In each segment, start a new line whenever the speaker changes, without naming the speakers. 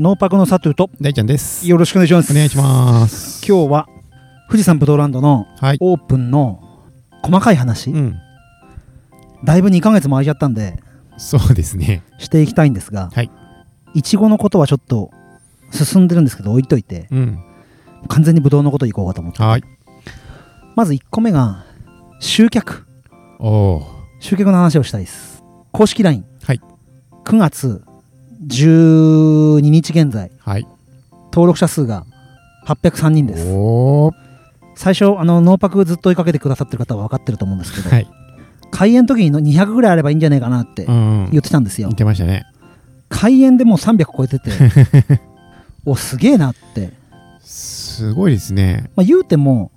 ノーパクのサトゥと
大ちゃんです。
よろしくお願いします
お願いします。
今日は富士山ブドウランドの
はい。
オープンの細かい話、
うん。
だいぶ2ヶ月も空いちゃったんで
そうですね。
していきたいんですが、
はい
いちごのことはちょっと進んでるんですけど置いといて
うん。
完全にブドウのこといこうかと思って
はい。
まず1個目が集客。集客の話をしたいです公式 LINE、
はい
9月12日現在
はい。
登録者数が803人です。最初あのノーパクずっと追いかけてくださってる方は分かってると思うんですけど、
はい。
開演の時にの200ぐらいあればいいんじゃないかなって
うん。
言ってたんですよ、
言ってましたね。
開演でもう300超えてて おすげえなって、
すごいですね。
まあ、言うても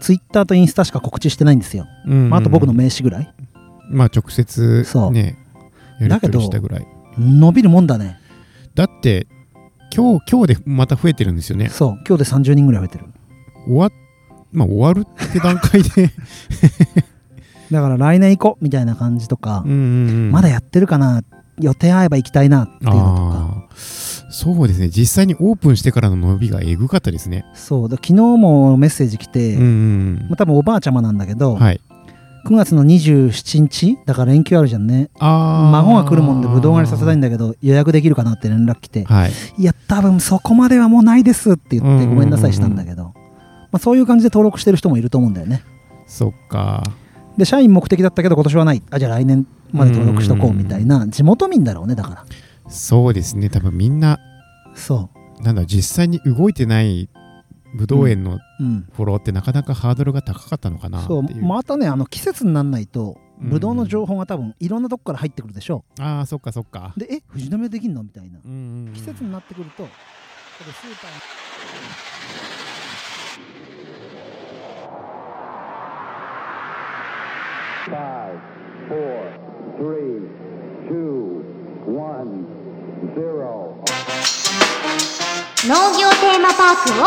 ツイッターとインスタしか告知してないんですよ、
うん、
まあ、あと僕の名刺ぐらい
まあ直接
そう
ね、やり取りしたぐらい。
伸びるもんだね
だって、今日、今日でまた増えてるんですよね。
そう今日で30人ぐらい増えてる
終わっ、まあ終わるって段階で。
だから来年行こうみたいな感じとか、
うんうんうん。
まだやってるかな予定合えば行きたいなっていうのとか
そうですね。実際にオープンしてからの伸びがえぐかったですね。
そうだ昨日もメッセージ来て、
うんうん
まあ、多分おばあちゃまなんだけど、
うん。はい。
9月の27日だから連休あるじゃんね。孫が来るもんでぶどう狩りさせたいんだけど予約できるかなって連絡来て
はい。
いや多分そこまではもうないですって言ってごめんなさいしたんだけど、まあ、そういう感じで登録してる人もいると思うんだよね。
そっか。
で社員目的だったけど今年はない。あじゃあ来年まで登録しとこうみたいな。地元民だろうねだから。
そうですね。多分みんな、
そ
なんだ、実際に動いてないぶどう園の
ううん。
フォローってなかなかハードルが高かったのかなって
そう。
いう。
またねあの季節にならないと
うん。
ブドウの情報が多分いろんなとこから入ってくるでしょ
ああ、そっかそっか。
でえ富士宮できんの？みたいな。
うんうんうん。
季節になってくるとこれスーパーに。
Five, four, three, two, one, zero.
農業テーマパークを。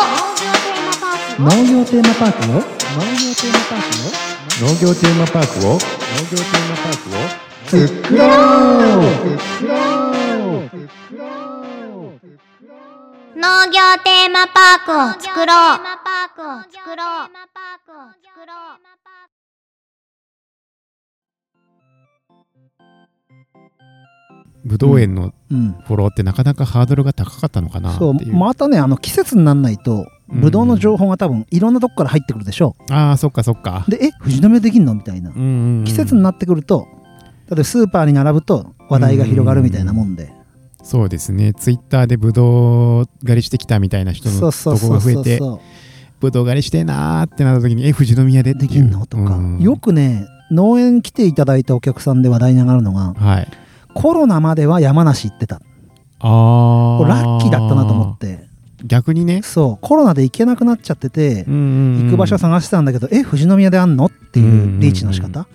農業テーマパークを？農業テーマパークを？
農業テーマパークを？農業テーマパークを
作ろう。
農業テーマパークを作ろう
ぶどう園の
うん。
フォローってなかなかハードルが高かったのかな
そう。またねあの季節にならないと
うん。
ブドウの情報が多分いろんなとこから入ってくるでしょ
ああ、そっかそっか。
でえ富士宮できんの？みたいな。
うんうんうん。
季節になってくると例えばスーパーに並ぶと話題が広がるみたいなもんで。
そうですね。ツイッターでぶどう狩りしてきたみたいな人のとこが増えて、
そうそう。
ぶどう狩りしてえなーってなった時に、え、富士宮で
できんの？とか。
うん。
よくね農園来ていただいたお客さんで話題に上がるのが
はい。
コロナまでは山梨行ってた。
ああ。
これラッキーだったなと思って。
逆にね。
そう。コロナで行けなくなっちゃってて
行
行く場所探してたんだけど、え富士宮であんのっていうリーチの仕方、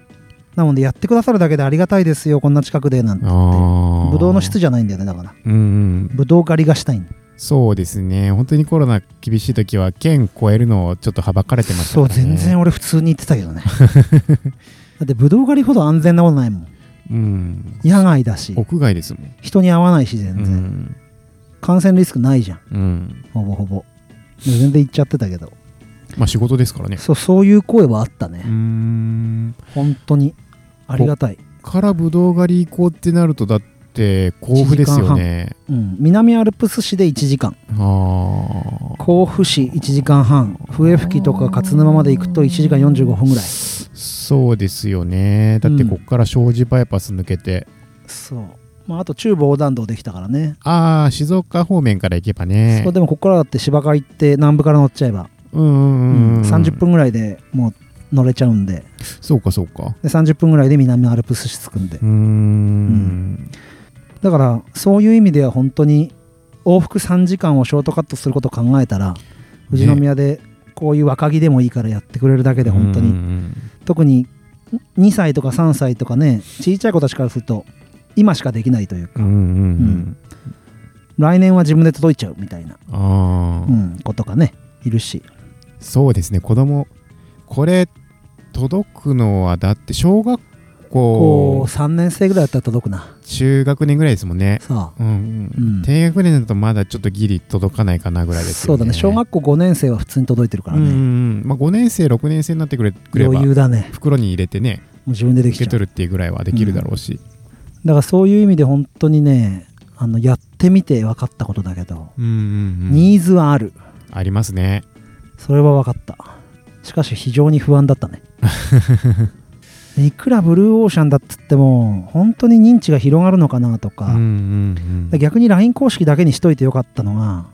なのでやってくださるだけでありがたいですよこんな近くでなんて言って。
あ
ぶどうの質
じ
じゃないんだよねだから。
うんうん。
ぶどう狩りがしたいん
そうですね。本当にコロナ厳しい時は県超えるのをちょっとはばかれてました
そう全然俺普通に言ってたけどね。だってぶどう狩りほど安全なことないもん
うん。
野外だし。
屋外ですもん。
人に会わないし全
う
然、
ん。
感染リスクないじゃん。
うん。
ほぼほぼ。全然行っちゃってたけど。
まあ仕事ですからね。
そうそういう声はあったね、
うーん。
本当に。ありがたい、
からぶどう狩り行こうってなるとだって甲府ですよね。
うん、南アルプス市で1時間。甲府市1時間半。笛吹とか勝沼まで行くと1時間45分ぐらい。
そうですよね。だってこっから庄司バイパス抜けて、
そう。まああと中部横断道できたからね。
ああ静岡方面から行けばね。
そうでもここからだって芝刈り行って南部から乗っちゃえば、
うんうんうん、うん、
30分ぐらいでもう乗れちゃうんで。
そうかそうか。
で30分ぐらいで南アルプス市着くんで。
うーん
だからそういう意味では本当に往復3時間をショートカットすることを考えたら富士宮でこういう若木でもいいからやってくれるだけで本当に、
うん
特に2歳とか3歳とかね小さい子たちからすると今しかできないというか、
うんうんうん。
来年は自分で届いちゃうみたいな、うん、子とかね。いるし。
そうですね。子供これ届くのはだって小学
高
校
3年生ぐらいだったら届くな。
中学年ぐらいですもんね。
さあ
うん、
うん。
低学年だとまだちょっとギリ届かないかなぐらいですよね。
そうだね。小学校5年生は普通に届いてるから
うんうんう
ね
ん。まあ、5年生6年生になってくれくれば
余裕だね。
袋に入れてね
もう自分ででき
受け
ちゃう。
取るっていうぐらいはできるだろうし、
だからそういう意味で本当にねあのやってみて分かったことだけど、
うんうんうん。
ニーズはある。
ありますね。
それは分かった。しかし非常に不安だったね いくらブルーオーシャンだっつっても本当に認知が広がるのかなとか、
うんうんうん。
で逆に LINE 公式だけにしといてよかったのが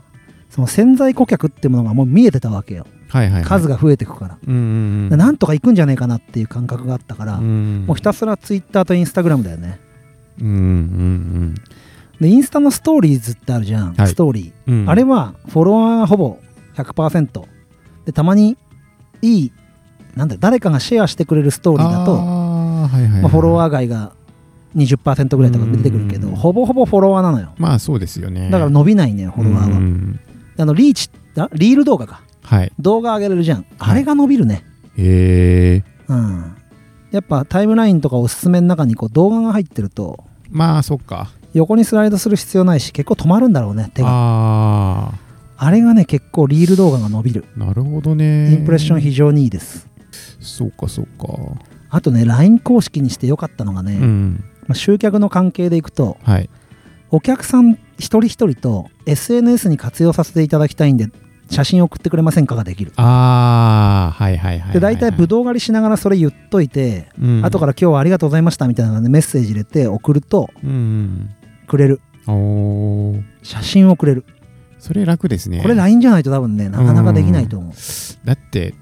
その潜在顧客ってものがもう見えてたわけよ。
はいはい、はい、
数が増えてくから、
うんうんうん。
でなんとか行くんじゃねえかなっていう感覚があったから、
うん
もうひたすら Twitter と Instagram だよね。
うんうん
でインスタのストーリーズってあるじゃん、
はい。
ストーリー。
うんうん。
あれはフォロワーがほぼ100%でたまにいいなんだ誰かがシェアしてくれるストーリーだとまあ、フォロワー外が20%ぐらいとか出てくるけど
うん
ほぼほぼフォロワーなのよ。
まあそうですよね。
だから伸びないねフォロワーは、
うん
あのリーチあリール動画か。
はい。
動画上げれるじゃん、
はい。
あれが伸びるね。
へえ
うん。やっぱタイムラインとかおすすめの中にこう動画が入ってると
まあそっか。
横にスライドする必要ないし結構止まるんだろうね手が。あ
あ
れがね結構リール動画が伸びる。
あなるほどね。
インプレッション非常にいいです
そうかそうか。
あとね LINE 公式にしてよかったのがね、
うん。
まあ集客の関係でいくと
はい。
お客さん一人一人と SNS に活用させていただきたいんで写真送ってくれませんかができる。
ああはいはいはいはい
で大体ぶどう狩りしながらそれ言っといて、
うん。
後から今日はありがとうございましたみたいなのでメッセージ入れて送ると
うん
くれる。
うんおー。
写真をくれる。
それ楽ですね。
これ LINE じゃないと多分ねなかなかできないと思う。
だって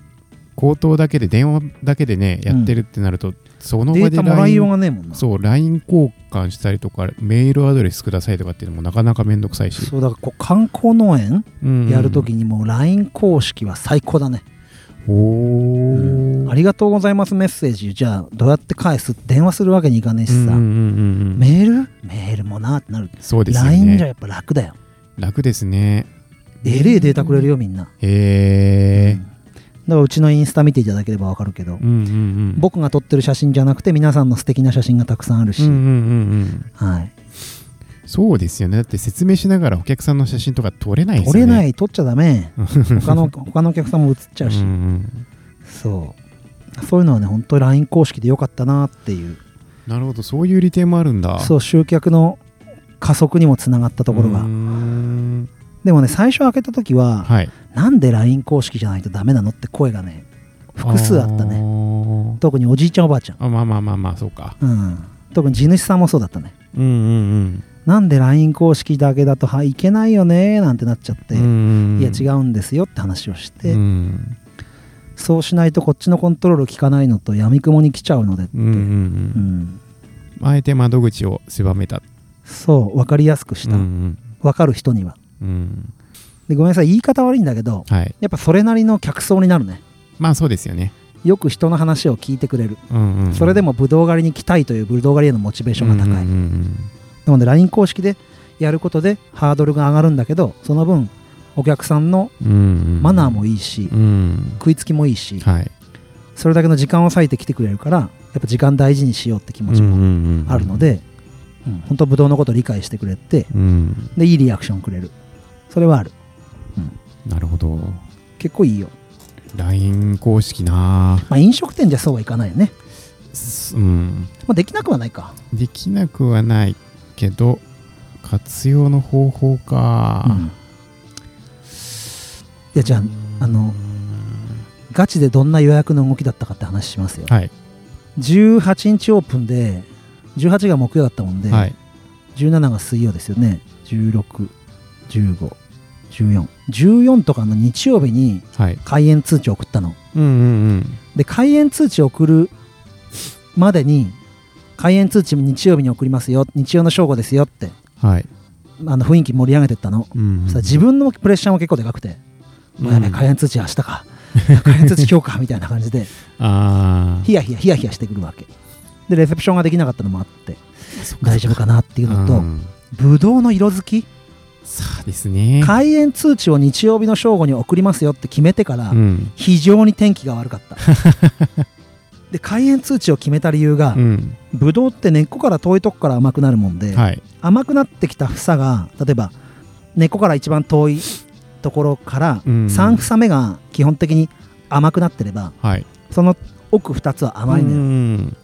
口頭だけで電話だけでねやってるってなると、その
デ
場で LINE
がねえもんな。
そう LINE 交換したりとかメールアドレスくださいとかっていうのもなかなかめんどくさいし、
そうだからこう観光農園
うん
やるときにもう LINE 公式は最高だね、
おー。
ありがとうございますメッセージ。じゃあどうやって返す？電話するわけにいかねえしさ、
うんうんうんうん
メール？メールもなってなる。
そうですよ
LINE じゃ
ね
やっぱ楽だよ。
楽ですね。
えれえデータくれるよみんな、
へえ
うんだからうちのインスタ見ていただければわかるけど、
うんうんうん。
僕が撮ってる写真じゃなくて皆さんの素敵な写真がたくさんあるし、
うんうんうんうん。
はい、
そうですよね。だって説明しながらお客さんの写真とか撮れないです
撮
よね。
れない撮っちゃダメ。他の他のお客さんも写っちゃうし、
うんうん
そう。そういうのはね本当に LINE 公式でよかったなっていう。
なるほど。そういう利点もあるんだ。
そう集客の加速にもつながったところが。
うーん
でもね最初開けた時は、
はい。
なんで LINE 公式じゃないとダメなのって声がね複数あったね。
ね
特におじいちゃんおばあちゃん、
あまあまあまあまあそうか。
うん、特に地主さんもそうだったね。
うんうん
なんで LINE 公式だけだとはいけないよねなんてなっちゃって、
うん
いや違うんですよって話をして、
うん。
そうしないとこっちのコントロール効かないのと闇雲に来ちゃうのでって、
うんうんう
うん。
んあえて窓口を狭めた。
そう分かりやすくした、
うん
分かる人には
うん。うん
でごめんなさい言い方悪いんだけど
はい。
やっぱそれなりの客層になるね。
まあそうですよね。
よく人の話を聞いてくれる、
うんうん
それでもブドウ狩りに来たいというブドウ狩りへのモチベーションが高い、
うんうん
なので LINE 公式でやることでハードルが上がるんだけどその分お客さんの
うんうん。
マナーもいいし、
うん。
食いつきもいいし、
はい。
それだけの時間を割いて来てくれるからやっぱ時間大事にしようって気持ちもあるので、うん本当ブドウのこと理解してくれて
うん。
でいいリアクションくれるそれはある。
なるほど。
結構いいよ。
LINE 公式な。
まあ飲食店じゃそうはいかないよね、
すうん。
まあ、できなくはないか、
できなくはないけど活用の方法か。
うん。いやじゃああのガチでどんな予約の動きだったかって話しますよ。
はい。
18日オープンで18が木曜だったもんで、
はい。
17が水曜ですよね16151414とかの日曜日に
はい。
開園通知を送ったの。
うんうん
で開園通知を送るまでに開園通知日曜日に送りますよ日曜の正午ですよって
うんはい。
あの雰囲気盛り上げてったの、
うん
そしたら自分のプレッシャーも結構でかくて、
うん
もうやべえ開園通知明日か。開園通知今日かみたいな感じで。
ああ
ヒヤヒヤヒヤヒヤしてくるわけ。でレセプションができなかったのもあって大丈夫かなっていうのと、
うん。
ぶどうの色づき
そうですね。
開園通知を日曜日の正午に送りますよって決めてから、
うん。
非常に天気が悪かった。で開園通知を決めた理由が、
うん。
ブドウって根っこから遠いとこから甘くなるもんで、
はい。
甘くなってきた房が例えば根っこから一番遠いところから
うん。
3房目が基本的に甘くなってれば
はい。
その奥2つは甘いのよ、
うん。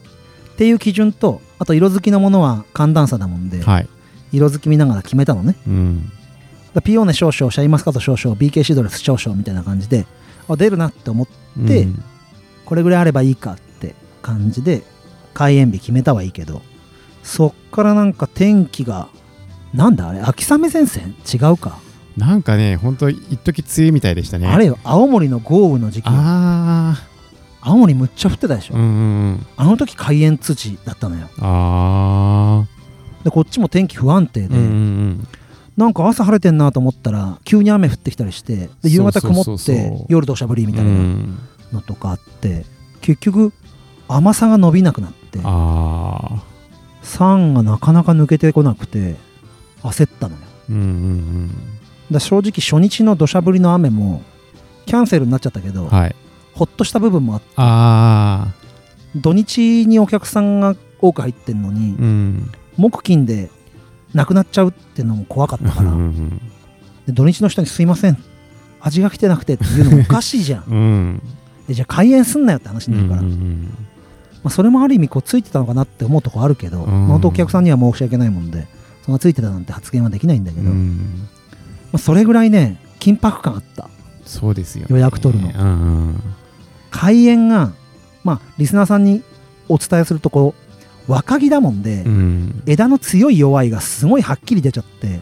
っていう基準とあと色づきのものは寒暖差だもんで、
はい
色づき見ながら決めたのね。
うん。
ピオーネ少々シャインマスカット少々 BK シドレス少々みたいな感じであ出るなって思ってで
うん。
これぐらいあればいいかって感じで開園日決めたはいいけどそっからなんか天気がなんだあれ秋雨前線？違うか、
なんかねほんと一時梅雨みたいでしたね。
あれよ青森の豪雨の時期。
あ
青森むっちゃ降ってたでしょ、
ーうんうんうん。
あの時開園通知だったのよ。
あ
でこっちも天気不安定で、
ーうんうん。
なんか朝晴れてんなと思ったら急に雨降ってきたりしてで夕方曇って夜土砂降りみたい
うんう
なん。のとかあって結局甘さが伸びなくなって
あ
酸がなかなか抜けてこなくて焦ったのよ。
ーうんうん。
だ正直初日の土砂降りの雨もキャンセルになっちゃったけど、
うんはい。
ほっとした部分もあって
あ
土日にお客さんが多く入ってんのに、
ーうん
木金でなくなっちゃうっていうのも怖かったから、
うん
で土日の人に「すいません。味が来てなくて」っていうのもおかしいじゃん。
うん。うん
でじゃあ開園すんなよって話になるから、まあ、それもある意味こうついてたのかなって思うとこあるけど、
うん。
まあ本当お客さんには申し訳ないもんでそのついてたなんて発言はできないんだけど、ま
うん。
あ、それぐらいね緊迫感あった。
そうですよね。
予約取るの。
うんうん。
開園がまあリスナーさんにお伝えするところ若木だもんで、
うん。
枝の強い弱いがすごいはっきり出ちゃって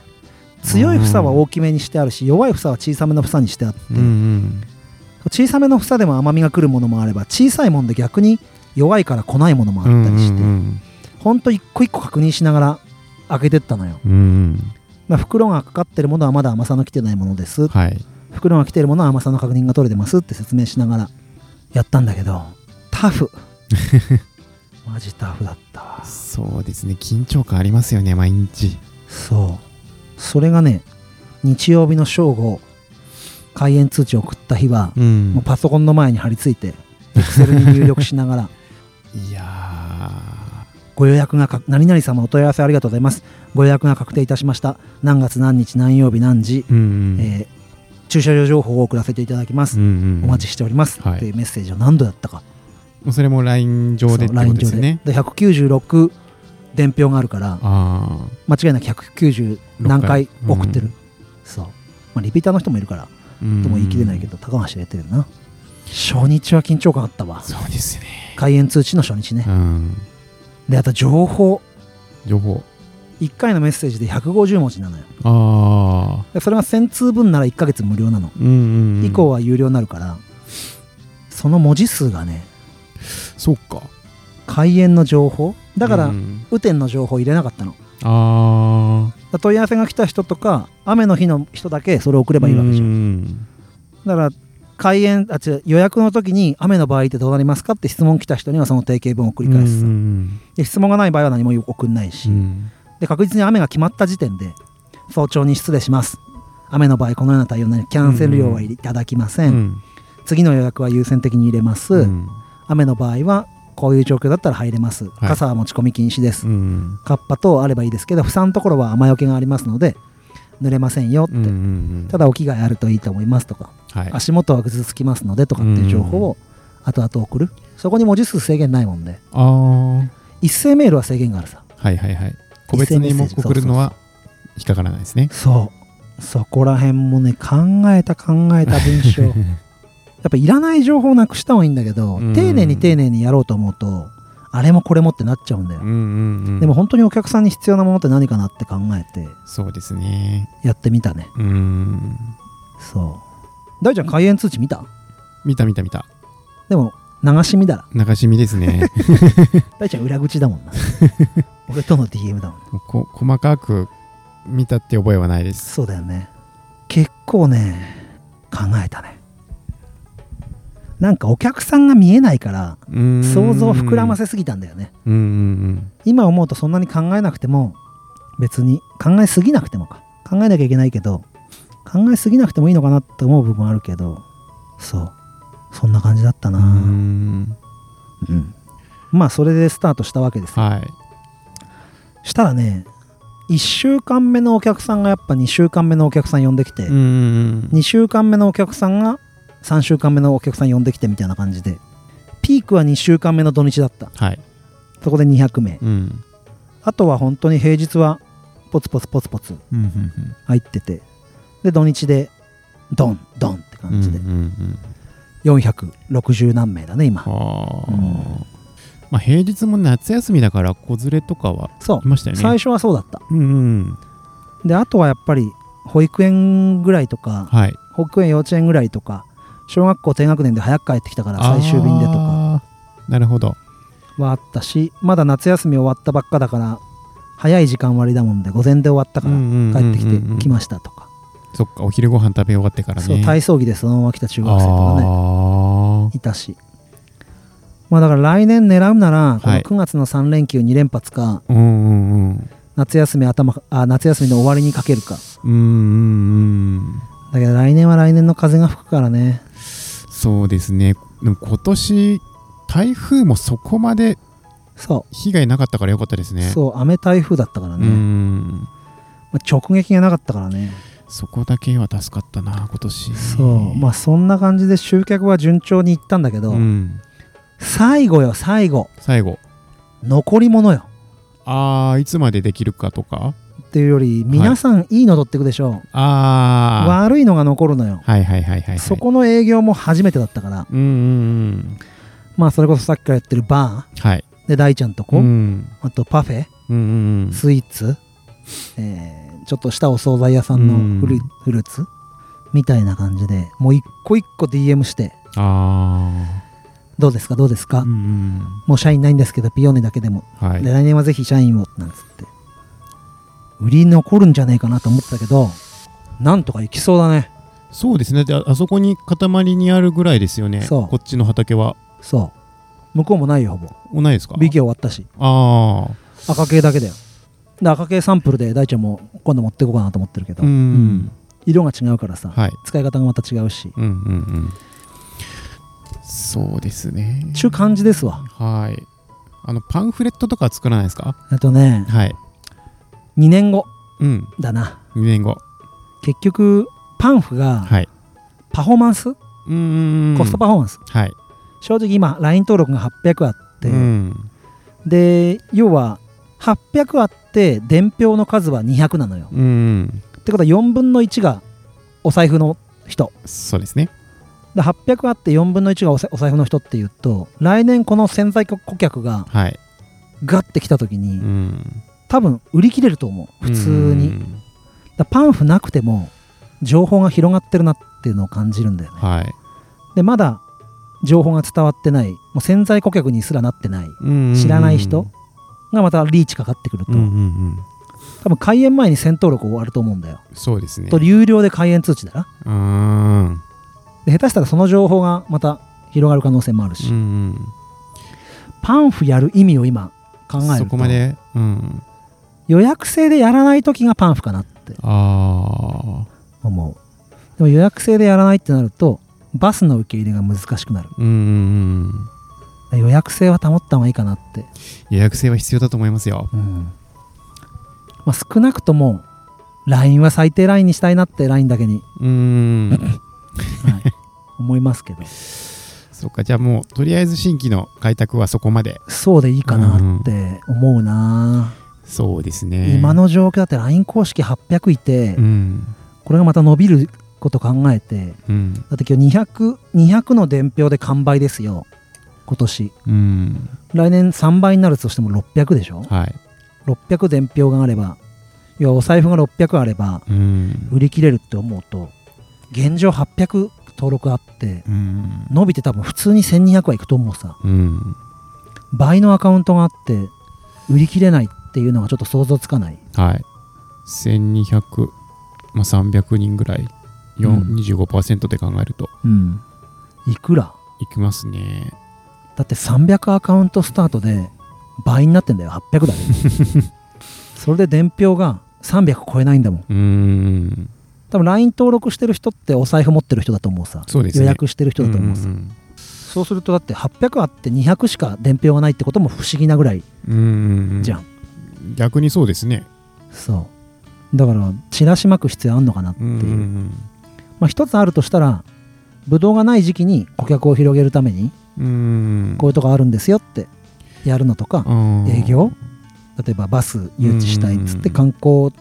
強い房は大きめにしてあるし弱い房は小さめの房にしてあって、
うん。うん
小さめの房でも甘みが来るものもあれば小さいもんで逆に弱いから来ないものもあったりして、
うん
ほんと一個一個確認しながら開けてったのよ。
うん。うん
まあ袋がかかってるものはまだ甘さの来てないものです。
はい。
袋が来てるものは甘さの確認が取れてますって説明しながらやったんだけどタフ マジタフだった。わ
そうですね。緊張感ありますよね毎日。
そう。それがね日曜日の正午開園通知を送った日は、
うん。
もうパソコンの前に張り付いてエクセルに入力しながら
いや
ご予約がか何々様お問い合わせありがとうございます。ご予約が確定いたしました。何月何日何曜日何時、
ーうんうん。
えー駐車場情報を送らせていただきます、
うんうん
お待ちしております、
はい。
っていうメッセージを何度やったか
それも LINE 上でってこと
で
で。すよね
で196伝票があるから
あ
間違いなく190何回送ってる、
うん
そう、まあ、リピーターの人もいるから
あ
とも言い切れないけど、高橋入れてるな。初日は緊張感あったわ。
そうですね。
開園通知の初日ね、
うん。
であと情報。
情報。
1回のメッセージで150文字なのよ。
あ
それが1000通分なら1ヶ月無料なの、
うんうんうん。
以降は有料になるからその文字数がね
そうか。
開園の情報？だから、
うん。
雨天の情報入れなかったの。
ああ
問い合わせが来た人とか雨の日の人だけそれを送ればいいわけじゃん。
ん。
だから開園あ違う予約の時に雨の場合ってどうなりますかって質問来た人にはその定型文を繰り返す、
うん
で質問がない場合は何も送んないし、
うん。
で確実に雨が決まった時点で早朝に失礼します。雨の場合このような対応になりキャンセル料はいただきません、
うん。
次の予約は優先的に入れます、
うん
雨の場合はこういう状況だったら入れます、
はい。
傘は持ち込み禁止です、
うん。
カッパ等あればいいですけど不散のところは雨よけがありますので濡れませんよって、
うんうん
ただお着替えあるといいと思いますとか
はい。
足元はぐずつきますのでとかっていう情報を後々送る。そこに文字数制限ないもんで。一斉メールは制限があるさ。
いはいはい。個別にも送るのは引っかからないですね。
そう。そこら辺もね考えた考えた文章。や っぱいらない情報なくした方がいいんだけど
うん。
丁寧に丁寧にやろうと思うとあれもこれもってなっちゃうんだよ、
うんうんうん。
でも本当にお客さんに必要なものって何かなって考えて
そうですね。
やってみたね。
うん。
そう。大ちゃん開園通知見た？
見た見た見た。
でも流し見だら
流し見ですね。
大ちゃん裏口だもんな。俺との DM だもん
こ細かく見たって覚えはないです。
そうだよね。結構ね考えたねなんかお客さんが見えないから想
想
像を膨らませすぎたんだよね。今思うとそんなに考えなくても別に考えすぎなくてもか。考えなきゃいけないけど考えすぎなくてもいいのかなって思う部分あるけどそう。そんな感じだったな、
うん。
まあそれでスタートしたわけですよ。
はい。
したらね1週間目のお客さんがやっぱ2週間目のお客さん呼んできて、
うんうん
2週間目のお客さんが3週間目のお客さん呼んできてみたいな感じで。ピークは2週間目の土日だった。
はい。
そこで200名。
うん。
あとは本当に平日はポツポツポツポツ。
うんうん
入ってて。で土日でドンドンって
うん
感じで。
うんうん
460何名だね今。
はあ、
うん。
まあ平日も夏休みだから子連れとかは
そう。
いましたよね。
最初はそうだった。
うんうん。
であとはやっぱり保育園ぐらいとか
はい。
保育園幼稚園ぐらいとか小学校低学年で早く帰ってきたから最終便でとか。
なるほど。
はあったしまだ夏休み終わったばっかだから早い時間割だもんで午前で終わったから帰ってきてきましたとか。
そっかお昼ご飯食べ終わってからね。
そう体操着でそのまま来た中学生とかね。
あ
いたし。まあだから来年狙うならこの
はい。
9月の3連休2連発か
ーうんうんうん。
夏休み頭あ夏休みの終わりにかけるか。
うんうんうん
だけど来年は来年の風が吹くからね。
そうですね。でも今年台風もそこまで
そ
被害なかったからよかったです
う、
ね。
そう雨台風だったから
う
ね、
ん。
まあ直撃がなかったからね。
そこだけは助かったな今年。
そう。まあそんな感じで集客は順調にいったんだけど、
うん。
最後よ最後。
最後。
残り物よ。
ああいつまでできるかとか
っていうより皆さんいいの取ってくでしょう、
ああ
悪いのが残るのよ、
はいはいはいはい、はい、
そこの営業も初めてだったから。
うんうんうん。
まあそれこそさっきからやってるバ
はい。
ーで大ちゃんとこ、
うん。
あとパフェ。
うんうんうん。
スイーツ、えーちょっとしたお惣菜屋さんのフル,、
うん。
フルーツ。みたいな感じで。もう一個一個 DM して。
あ
どうですか？どうですか、
あうんうん。
もう社員ないんですけどピオーネだけでも、
はい。
で来年はぜひ社員を。なんつって売り残るんじゃねえかなと思ったけどなんとかいきそうだね。
そうですね。でああそこに塊にあるぐらいですよね。
そう。
こっちの畑は。
そう。向こうもないよほぼ。
おないですか
？BK 終わったし。
ああ
赤系だけだよ。で赤系サンプルで大ちゃんも今度持っていこうかなと思ってるけど、
うん、
うん。色が違うからさ、
はい。
使い方がまた違うし。
うんうんうん。そうですね。
ちゅう感じですわ。
はい。あのパンフレットとか作らないですか？
あとね
はい
2年後
うん。
だな。
2年後。
結局パンフが
はい。
パフォーマンス、
うんうんうん
コストパフォーマンス。
はい。
正直今 LINE 登録が800あって、
うん。
で要は800あって伝票の数は200なのよ。
うん
ってことは4分の1がお財布の人。
そうですね。
で800あって4分の1がお財布の人っていうと来年この潜在顧客が
はい。
ガッて来た時に、
うん
多分売り切れると思う。普通に、
うん。
だパンフなくても情報が広がってるなっていうのを感じるんだよね。
はい。
でまだ情報が伝わってない。もう潜在顧客にすらなってない。
うん。
知らない人がまたリーチかかってくると、
うんうんうん。
多分開演前に戦闘力終わると思うんだよ、
そうですね。
と有料で開演通知だな。
うーん。
で下手したらその情報がまた広がる可能性もあるし、
うんうん。
パンフやる意味を今考えると。
そこまで？うん
予約制でやらない時がパンフかなって。思う。でも予約制でやらないってなるとバスの受け入れが難しくなる。
うん
予約制は保った方がいいかなって、
予約制は必要だと思いますよ。
うん。まあ、少なくとも LINE は最低ラインにしたいなって LINE だけに、
うーん。
はい、思いますけど。
そっかじゃあもうとりあえず新規の開拓はそこまで。
そうでいいかなって思うな、
そうですね。
今の状況だって LINE 公式800いて、
うん。
これがまた伸びること考えて
うん。
だって今日200 200の伝票で完売ですよ。今年。
うん。
来年3倍になるとしても600でしょ？
はい。
600伝票があれば要はお財布が600あれば
うん。
売り切れるって思うと現状800登録あって
うん。
伸びて多分普通に1200はいくと思うさ。
うん。
倍のアカウントがあって売り切れないっていうのがちょっと想像つかない。
はい。1200まあ300人ぐらい。
うん。
25%で考えると。
うん。いくら？
いきますね。
だって300アカウントスタートで倍になってんだよ。800だけ それで伝票が300超えないんだもん。
うーん。
多分 LINE 登録してる人ってお財布持ってる人だと思うさ。
そうですね。
予約してる人だと思うさ、
んん
そうするとだって800あって200しか伝票がないってことも不思議なぐらい
うんうんうん。
じゃん、
逆にそうですね。
そう。だからチラシ巻く必要あんのかなっていう、
うんうん
まあ一つあるとしたらブドウがない時期に顧客を広げるために
うん。うん
こういうとこあるんですよってやるのとか、
うん。
営業例えばバス誘致したいっつって
うん
観光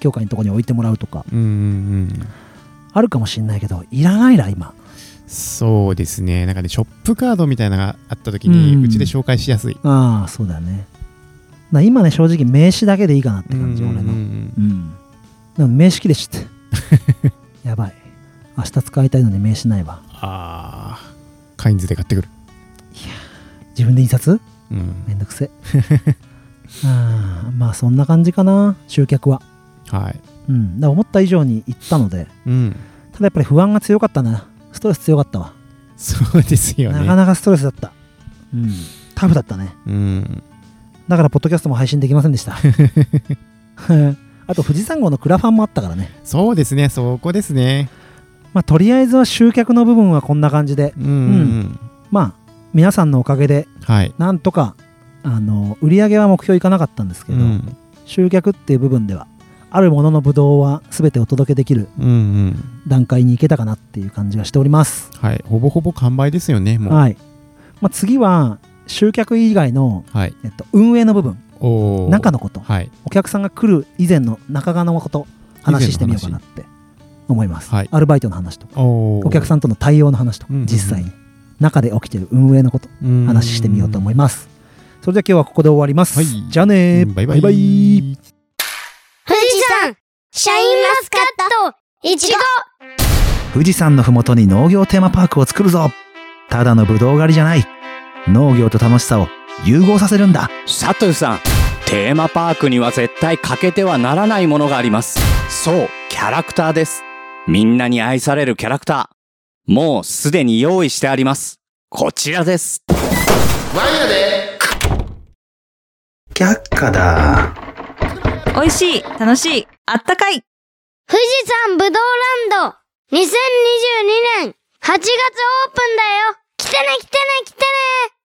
協会のとこに置いてもらうとか
うんうんうん。
あるかもしんないけどいらないな今。
そうですね。なんかねショップカードみたいなのがあった時に
うん。
うちで紹介しやすい。
ああそうだよねな今ね正直名刺だけでいいかなって感じ
うん
俺の
うん
うん。でも名刺切れしちゃって。やばい。明日使いたいのに名刺ないわ。
ああカインズで買ってくる。
自分で印刷？
うん。
めんどくせ。あーまあそんな感じかな集客は。
はい。
うん。だ思った以上に行ったので。
うん。
ただやっぱり不安が強かったな。ストレス強かったわ、
そうですよね。
なかなかストレスだった。うん。タフだったね。
うん
だからポッドキャストも配信できませんでした。あと富士山号のクラファンもあったからね。
そうですね。そこですね。
まあとりあえずは集客の部分はこんな感じで。
うんうん
まあ皆さんのおかげで
はい。
なんとかあの売り上げは目標いかなかったんですけど、
うん。
集客っていう部分ではあるもののブドウは全てお届けできる
うんうん。
段階に行けたかなっていう感じがしております。
はい。ほぼほぼ完売ですよねもう。
はい、まあ、次は集客以外の、
はい。
えっと、運営の部分中のこと。
はい。
お客さんが来る以前の中側のこと話してみようかなって思います、
はい。
アルバイトの話とか
お
お客さんとの対応の話とか
うんうんうん。
実際に。中で起きてる運営のこと
ん。
話してみようと思います。それでは今日はここで終わります、
はい。
じゃあね
バイバイ。
富士山シャインマスカットいちご。
富士山のふもとに農業テーマパークを作るぞ。ただのブドウ狩りじゃない農業と楽しさを融合させるんだ。
サトゥさんテーマパークには絶対欠けてはならないものがあります。そう。キャラクターです。みんなに愛されるキャラクター。もうすでに用意してあります。こちらです。
却下だ。
美味しい、楽しい、あったかい。
富士山ぶどうランド。2022年8月オープンだよ。来てね来てね来てね